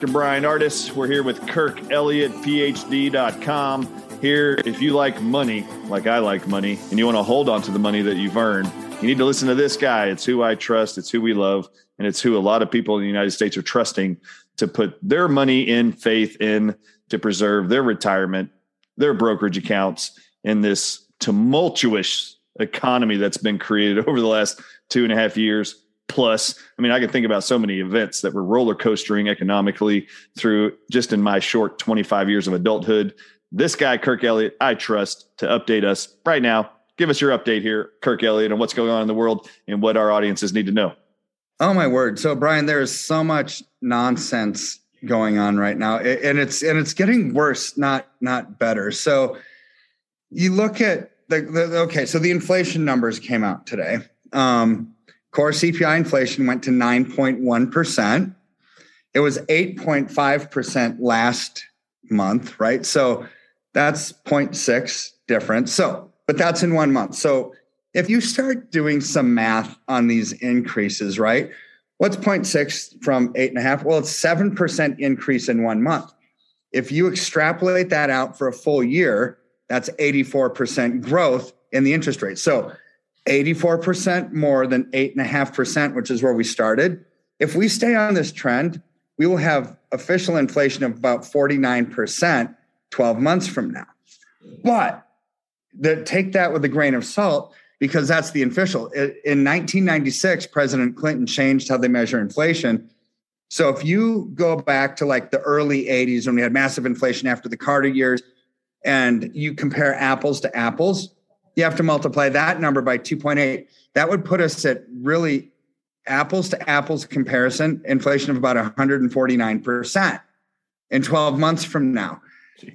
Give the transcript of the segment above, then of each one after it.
Dr. Bryan Ardis. We're here with Kirk Elliott, PhD.com. Here, if you like money, like I like money, and you want to hold on to the money that you've earned, you need to listen to this guy. It's who I trust, it's who we love, and it's who a lot of people in the United States are trusting to put their money in, faith in, to preserve their retirement, their brokerage accounts in this tumultuous economy that's been created over the last two and a half years plus i mean i can think about so many events that were roller coastering economically through just in my short 25 years of adulthood. This guy kirk elliott i trust to update us right now. Give us your update here kirk elliott on what's going on in the world and what our audiences need to know. Oh my word. So bryan there's so much nonsense going on right now and it's and it's getting worse not not better. So you look at the, the okay so the inflation numbers came out today. Um Core CPI inflation went to 9.1%. It was 8.5% last month, right? So that's 0.6 difference. So, but that's in one month. So if you start doing some math on these increases, right? What's 0.6 from eight and a half? Well, it's 7% increase in one month. If you extrapolate that out for a full year, that's 84% growth in the interest rate. So 84% more than 8.5%, which is where we started. If we stay on this trend, we will have official inflation of about 49% 12 months from now. But the, take that with a grain of salt because that's the official. In 1996, President Clinton changed how they measure inflation. So if you go back to like the early 80s when we had massive inflation after the Carter years and you compare apples to apples, you have to multiply that number by 2.8. That would put us at really apples to apples comparison, inflation of about 149% in 12 months from now.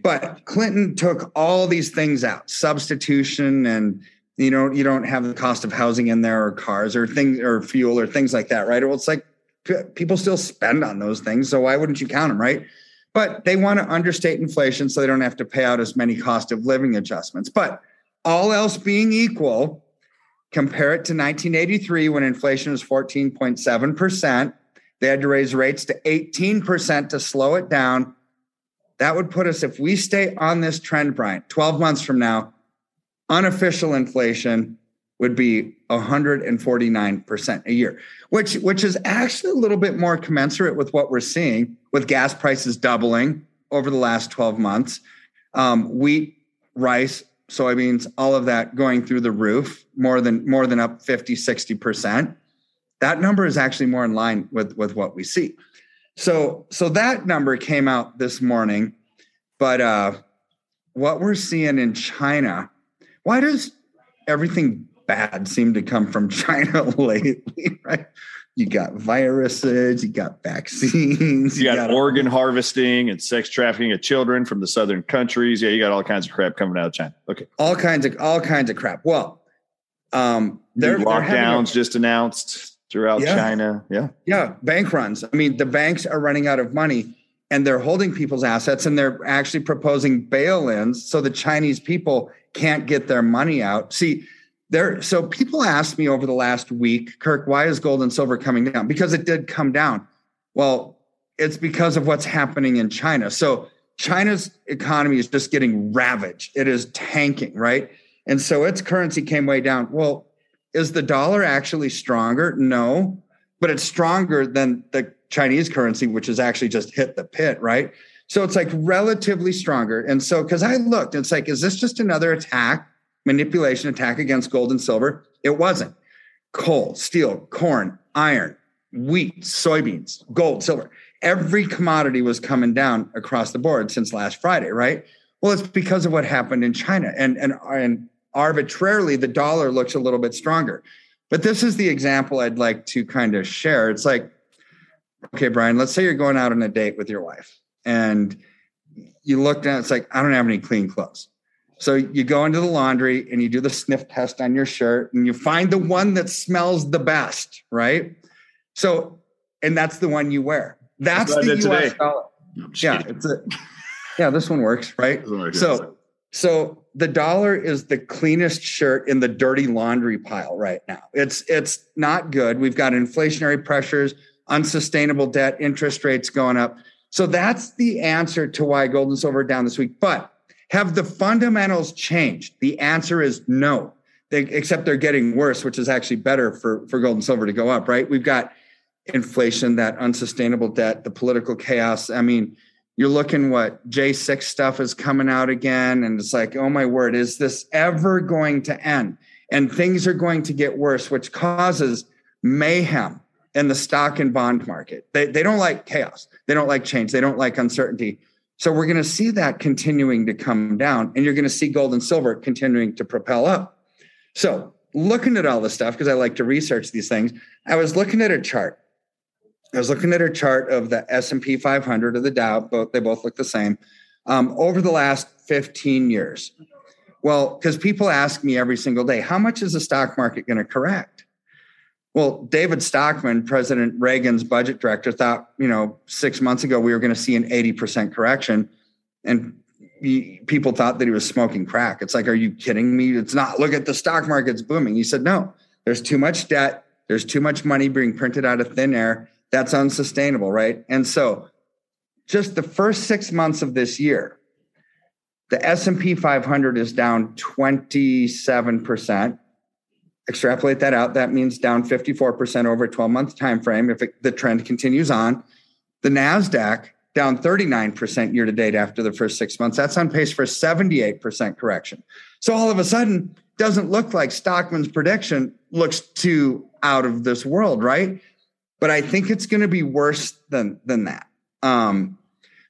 But Clinton took all these things out, substitution and you know, you don't have the cost of housing in there or cars or things or fuel or things like that, right? Well, it's like people still spend on those things. So why wouldn't you count them, right? But they want to understate inflation so they don't have to pay out as many cost of living adjustments. But all else being equal, compare it to 1983 when inflation was 14.7%. They had to raise rates to 18% to slow it down. That would put us, if we stay on this trend, Bryan, 12 months from now, unofficial inflation would be 149% a year, which, which is actually a little bit more commensurate with what we're seeing with gas prices doubling over the last 12 months. Um, wheat, rice, soybeans, all of that going through the roof, more than more than up 50, 60%. That number is actually more in line with, with what we see. So, so that number came out this morning, but uh, what we're seeing in China, why does everything bad seem to come from China lately, right? You got viruses, you got vaccines, you, you got, got, organ harvesting and sex trafficking of children from the southern countries. Yeah, you got all kinds of crap coming out of China. Okay, all kinds of all kinds of crap. Well, um, there lockdowns a, just announced throughout yeah, China. Yeah, yeah, bank runs. I mean, the banks are running out of money and they're holding people's assets and they're actually proposing bail-ins so the Chinese people can't get their money out. See there so people asked me over the last week kirk why is gold and silver coming down? Because it did come down. Well it's because of what's happening in china. So china's economy is just getting ravaged. It is tanking right? And so its currency came way down. Well is the dollar actually stronger? No but it's stronger than the chinese currency which has actually just hit the pit right? So it's like relatively stronger. And so because i looked it's like is this just another attack manipulation attack against gold and silver. It wasn't. Coal, steel, corn, iron, wheat, soybeans, gold, silver. Every commodity was coming down across the board since last Friday, right? Well, it's because of what happened in China. And, and, and arbitrarily, the dollar looks a little bit stronger. But this is the example I'd like to kind of share. It's like okay, Bryan, let's say you're going out on a date with your wife and you look down, it's like, I don't have any clean clothes. So you go into the laundry and you do the sniff test on your shirt and you find the one that smells the best, right? So, and that's the one you wear. That's, that's the US today. dollar. No, yeah, it's a, yeah, this one works, right? so, so the dollar is the cleanest shirt in the dirty laundry pile right now. It's it's not good. We've got inflationary pressures, unsustainable debt, interest rates going up. So that's the answer to why gold and silver are down this week. But have the fundamentals changed? The answer is no. They, except they're getting worse, which is actually better for, for gold and silver to go up, right? We've got inflation, that unsustainable debt, the political chaos. I mean, you're looking what J6 stuff is coming out again. And it's like, oh my word, is this ever going to end? And things are going to get worse, which causes mayhem in the stock and bond market. They, they don't like chaos. They don't like change. They don't like uncertainty. So we're going to see that continuing to come down, and you're going to see gold and silver continuing to propel up. So looking at all this stuff, because I like to research these things, I was looking at a chart I was looking at a chart of the S&P 500 or the Dow, both they both look the same, um, over the last 15 years. Well, because people ask me every single day, how much is the stock market going to correct? Well, David Stockman, President Reagan's budget director, thought, you know, six months ago we were going to see an 80% correction. And he, people thought that he was smoking crack. It's like, are you kidding me? It's not. Look at the stock market's booming. He said, no, there's too much debt. There's too much money being printed out of thin air that's unsustainable, right? And so just the first 6 months of this year, the S&P 500 is down 27%. Extrapolate that out, that means down 54% over a 12-month time frame if it, the trend continues on. The Nasdaq down 39% year to date after the first 6 months. That's on pace for 78% correction. So all of a sudden, doesn't look like Stockman's prediction looks too out of this world, right? but I think it's going to be worse than than that. Um,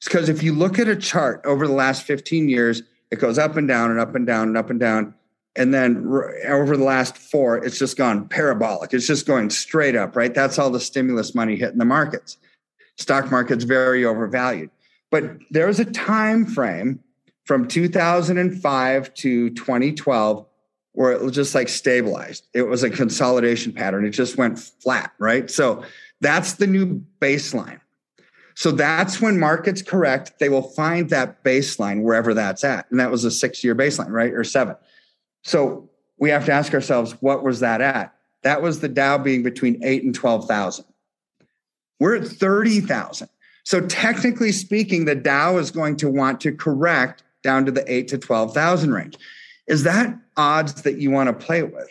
because if you look at a chart over the last 15 years, it goes up and down and up and down and up and down. And then over the last four, it's just gone parabolic. It's just going straight up, right? That's all the stimulus money hitting the markets. Stock market's very overvalued. But there was a time frame from 2005 to 2012 where it was just like stabilized. It was a consolidation pattern. It just went flat, right? So that's the new baseline. So that's when markets correct, they will find that baseline wherever that's at. And that was a six year baseline, right? Or seven. So we have to ask ourselves, what was that at? That was the Dow being between eight and 12,000. We're at 30,000. So technically speaking, the Dow is going to want to correct down to the eight to 12,000 range. Is that odds that you want to play with?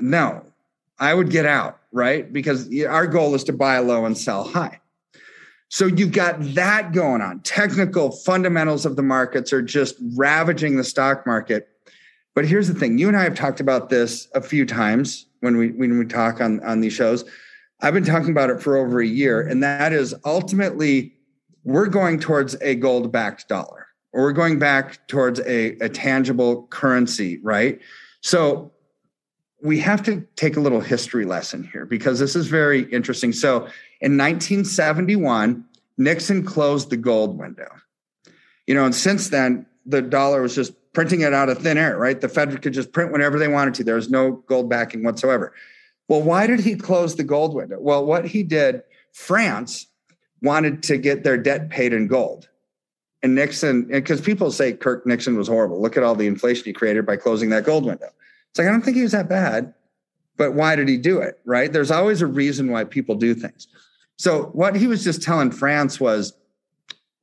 No, I would get out, right? Because our goal is to buy low and sell high. So you've got that going on. Technical fundamentals of the markets are just ravaging the stock market. But here's the thing: you and I have talked about this a few times when we when we talk on on these shows. I've been talking about it for over a year, and that is ultimately we're going towards a gold-backed dollar or we're going back towards a, a tangible currency, right? So we have to take a little history lesson here because this is very interesting. So in 1971, Nixon closed the gold window. You know, and since then, the dollar was just printing it out of thin air, right? The Fed could just print whenever they wanted to. There was no gold backing whatsoever. Well, why did he close the gold window? Well, what he did, France wanted to get their debt paid in gold. And Nixon, because people say Kirk Nixon was horrible. Look at all the inflation he created by closing that gold window. It's like, I don't think he was that bad, but why did he do it? Right? There's always a reason why people do things. So what he was just telling France was,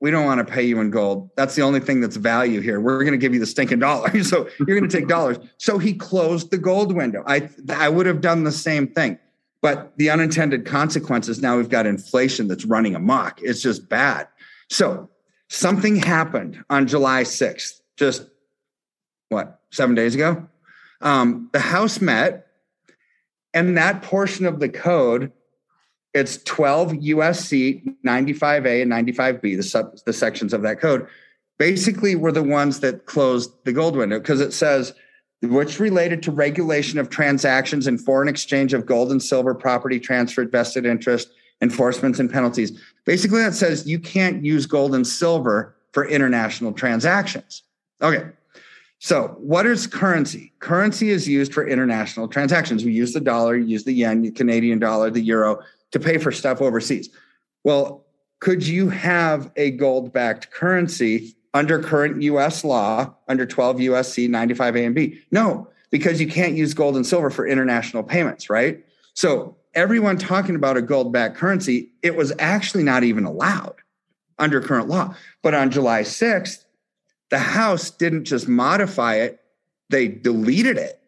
we don't want to pay you in gold. That's the only thing that's value here. We're going to give you the stinking dollar. So you're going to take dollars. So he closed the gold window. I I would have done the same thing. But the unintended consequences now we've got inflation that's running amok. It's just bad. So Something happened on July 6th, just what, seven days ago? Um, the House met, and that portion of the code, it's 12 USC 95A and 95B, the, sub, the sections of that code, basically were the ones that closed the gold window because it says, which related to regulation of transactions and foreign exchange of gold and silver property transferred vested interest enforcements and penalties. Basically, that says you can't use gold and silver for international transactions. Okay. So, what is currency? Currency is used for international transactions. We use the dollar, use the yen, the Canadian dollar, the euro to pay for stuff overseas. Well, could you have a gold backed currency under current US law, under 12 USC 95A and B? No, because you can't use gold and silver for international payments, right? So, everyone talking about a gold backed currency, it was actually not even allowed under current law. But on July 6th, the House didn't just modify it, they deleted it.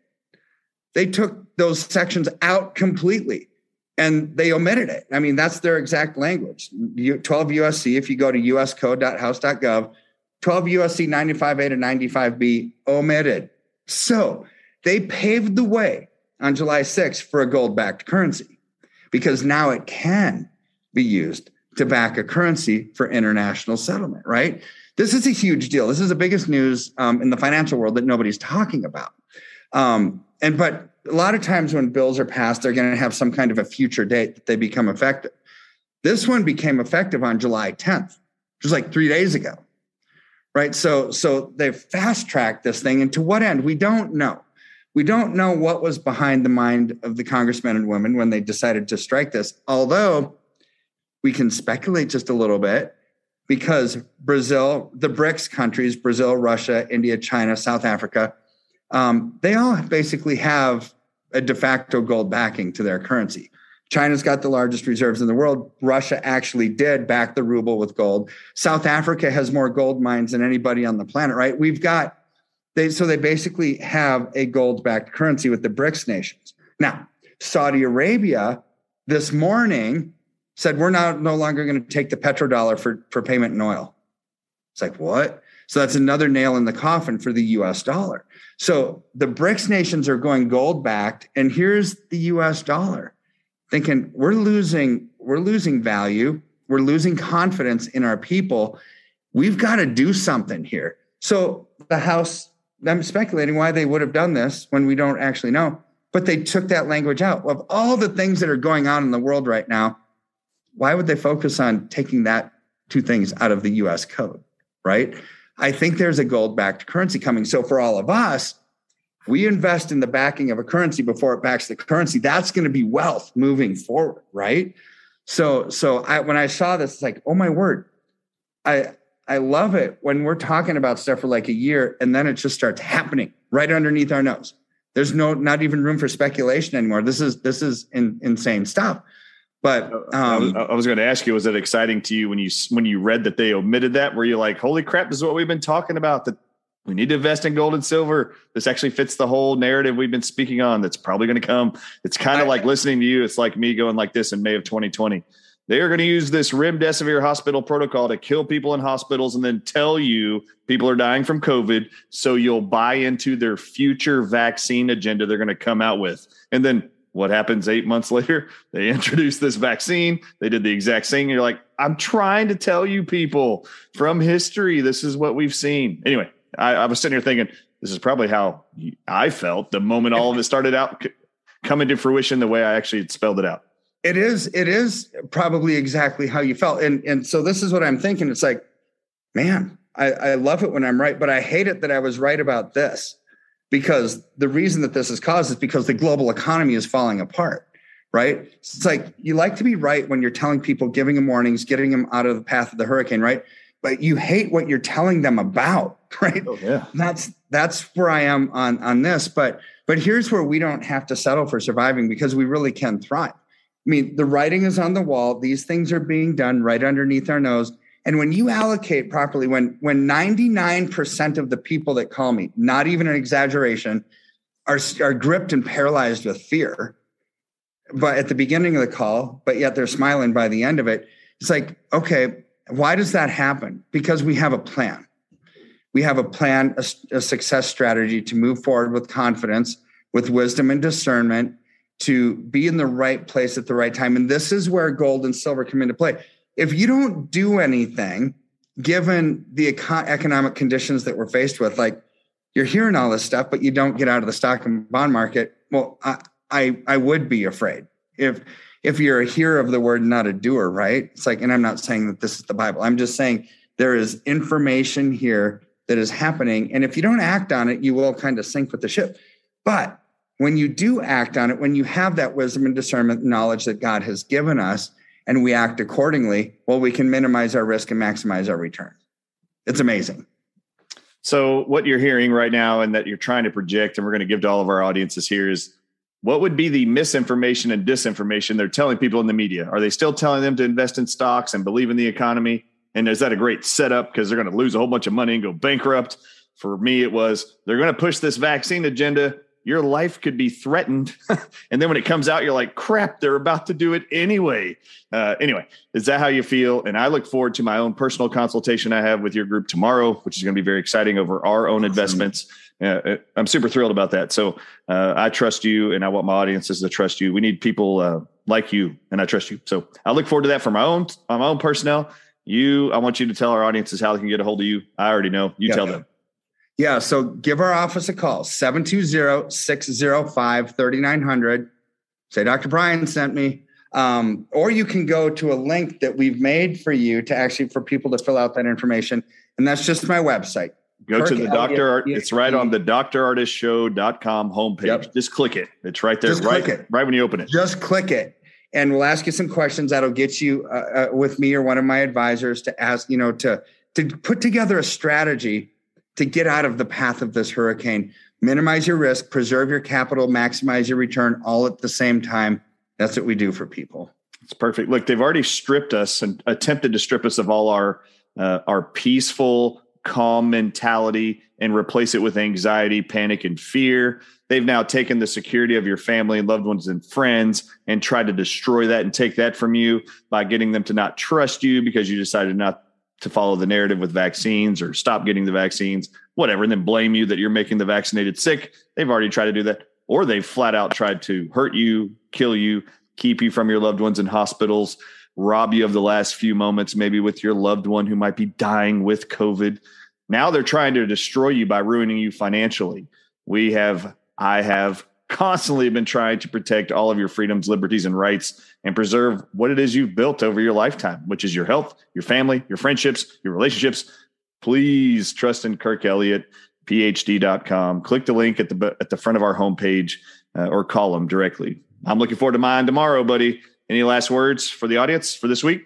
They took those sections out completely and they omitted it. I mean, that's their exact language. 12 USC, if you go to uscode.house.gov, 12 USC 95A to 95B omitted. So they paved the way on July 6th for a gold backed currency because now it can be used to back a currency for international settlement, right? This is a huge deal. This is the biggest news um, in the financial world that nobody's talking about. Um, and but a lot of times when bills are passed, they're going to have some kind of a future date that they become effective. This one became effective on July 10th, which was like three days ago, right? So so they've fast tracked this thing, and to what end? We don't know. We don't know what was behind the mind of the congressmen and women when they decided to strike this. Although we can speculate just a little bit because Brazil, the BRICS countries, Brazil, Russia, India, China, South Africa, um, they all basically have a de facto gold backing to their currency. China's got the largest reserves in the world. Russia actually did back the ruble with gold. South Africa has more gold mines than anybody on the planet, right? We've got they so they basically have a gold backed currency with the BRICS nations. Now, Saudi Arabia this morning said we're now no longer going to take the petrodollar for, for payment in oil. It's like, what? So that's another nail in the coffin for the US dollar. So the BRICS nations are going gold backed, and here's the US dollar thinking we're losing, we're losing value, we're losing confidence in our people. We've got to do something here. So the House, I'm speculating why they would have done this when we don't actually know, but they took that language out. Of all the things that are going on in the world right now, why would they focus on taking that two things out of the US code, right? I think there's a gold backed currency coming. So for all of us, we invest in the backing of a currency before it backs the currency. That's going to be wealth moving forward, right? So, so I, when I saw this, it's like, oh my word, I I love it when we're talking about stuff for like a year and then it just starts happening right underneath our nose. There's no not even room for speculation anymore. This is this is in, insane stuff. But um, I was going to ask you, was it exciting to you when you when you read that they omitted that? Were you like, "Holy crap! This is what we've been talking about. That we need to invest in gold and silver. This actually fits the whole narrative we've been speaking on. That's probably going to come. It's kind of like listening to you. It's like me going like this in May of 2020. They are going to use this remdesivir hospital protocol to kill people in hospitals and then tell you people are dying from COVID, so you'll buy into their future vaccine agenda they're going to come out with, and then what happens eight months later? They introduce this vaccine. They did the exact thing. You're like, I'm trying to tell you people from history, this is what we've seen. Anyway, I, I was sitting here thinking, this is probably how I felt the moment all of it started out coming to fruition the way I actually spelled it out. It is, it is probably exactly how you felt. And and so this is what I'm thinking. It's like, man, I, I love it when I'm right, but I hate it that I was right about this because the reason that this is caused is because the global economy is falling apart right? It's like you like to be right when you're telling people giving them warnings getting them out of the path of the hurricane right? But you hate what you're telling them about right? Oh, yeah. That's that's where i am on on this. But but here's where we don't have to settle for surviving because we really can thrive. I mean the writing is on the wall. These things are being done right underneath our nose and when you allocate properly, when when 99% of the people that call me, not even an exaggeration, are, are gripped and paralyzed with fear, but at the beginning of the call, but yet they're smiling by the end of it, it's like, okay, why does that happen? Because we have a plan. We have a plan, a, a success strategy to move forward with confidence, with wisdom and discernment, to be in the right place at the right time. And this is where gold and silver come into play if you don't do anything, given the eco- economic conditions that we're faced with, like you're hearing all this stuff, but you don't get out of the stock and bond market, well, I, I, I would be afraid. if if you're a hearer of the word, not a doer, right? It's like, and I'm not saying that this is the Bible. I'm just saying there is information here that is happening. And if you don't act on it, you will kind of sink with the ship. But when you do act on it, when you have that wisdom and discernment knowledge that God has given us, and we act accordingly, well, we can minimize our risk and maximize our return. It's amazing. So, what you're hearing right now and that you're trying to project, and we're going to give to all of our audiences here is what would be the misinformation and disinformation they're telling people in the media? Are they still telling them to invest in stocks and believe in the economy? And is that a great setup because they're going to lose a whole bunch of money and go bankrupt? For me, it was they're going to push this vaccine agenda your life could be threatened. and then when it comes out, you're like, crap, they're about to do it anyway. Uh, anyway, is that how you feel? And I look forward to my own personal consultation I have with your group tomorrow, which is going to be very exciting over our own awesome. investments. Uh, uh, I'm super thrilled about that. So uh, I trust you, and I want my audiences to trust you. We need people uh, like you, and I trust you. So I look forward to that for my own my own personnel. You, I want you to tell our audiences how they can get a hold of you. I already know. You tell them. Yeah. So give our office a call 720 605 3900. Say, Dr. Bryan sent me. Um, or you can go to a link that we've made for you to actually for people to fill out that information. And that's just my website. Go Kirk to the Doctor Art. It's right on the drardisshow.com homepage. Yep. Just click it. It's right there. Just right, click it. right when you open it. Just click it. And we'll ask you some questions that'll get you uh, uh, with me or one of my advisors to ask, you know, to to put together a strategy to get out of the path of this hurricane. Minimize your risk, preserve your capital, maximize your return all at the same time. That's what we do for people. It's perfect. Look, they've already stripped us and attempted to strip us of all our uh, our peaceful, calm mentality and replace it with anxiety, panic, and fear. They've now taken the security of your family loved ones and friends and tried to destroy that and take that from you by getting them to not trust you because you decided not to follow the narrative with vaccines or stop getting the vaccines, whatever, and then blame you that you're making the vaccinated sick. They've already tried to do that. Or they've flat out tried to hurt you, kill you, keep you from your loved ones in hospitals, rob you of the last few moments, maybe with your loved one who might be dying with COVID. Now they're trying to destroy you by ruining you financially. We have, I have constantly been trying to protect all of your freedoms, liberties, and rights and preserve what it is you've built over your lifetime, which is your health, your family, your friendships, your relationships. Please trust in Kirk Elliott, phd.com. Click the link at the at the front of our homepage uh, or call him directly. I'm looking forward to mine tomorrow, buddy. Any last words for the audience for this week?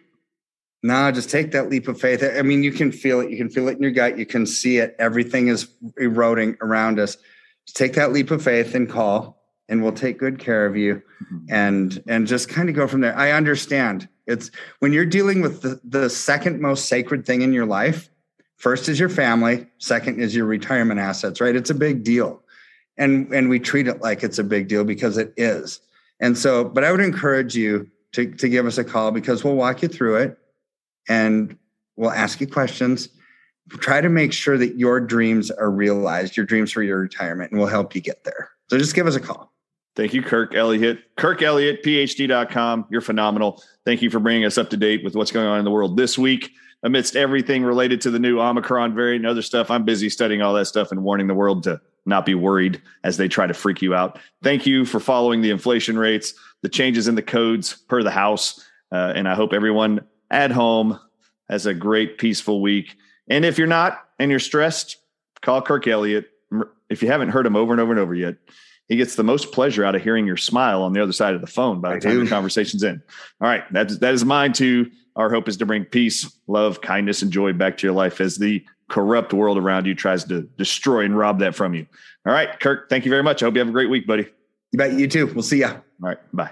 No, just take that leap of faith. I mean, you can feel it. You can feel it in your gut. You can see it. Everything is eroding around us. Just take that leap of faith and call and we'll take good care of you mm-hmm. and and just kind of go from there. I understand. It's when you're dealing with the, the second most sacred thing in your life first is your family second is your retirement assets right? It's a big deal. And and we treat it like it's a big deal because it is. And so but i would encourage you to to give us a call because we'll walk you through it and we'll ask you questions. Try to make sure that your dreams are realized your dreams for your retirement and we'll help you get there. So just give us a call Thank you, Kirk Elliott. Kirk Elliott, PhD.com. You're phenomenal. Thank you for bringing us up to date with what's going on in the world this week. Amidst everything related to the new Omicron variant and other stuff, I'm busy studying all that stuff and warning the world to not be worried as they try to freak you out. Thank you for following the inflation rates, the changes in the codes per the House. Uh, and I hope everyone at home has a great, peaceful week. And if you're not and you're stressed, call Kirk Elliott. If you haven't heard him over and over and over yet, he gets the most pleasure out of hearing your smile on the other side of the phone by the I time do. the conversation's in. All right, that that is mine too. Our hope is to bring peace, love, kindness, and joy back to your life as the corrupt world around you tries to destroy and rob that from you. All right, Kirk, thank you very much. I hope you have a great week, buddy. You bet. You too. We'll see you. All right, bye.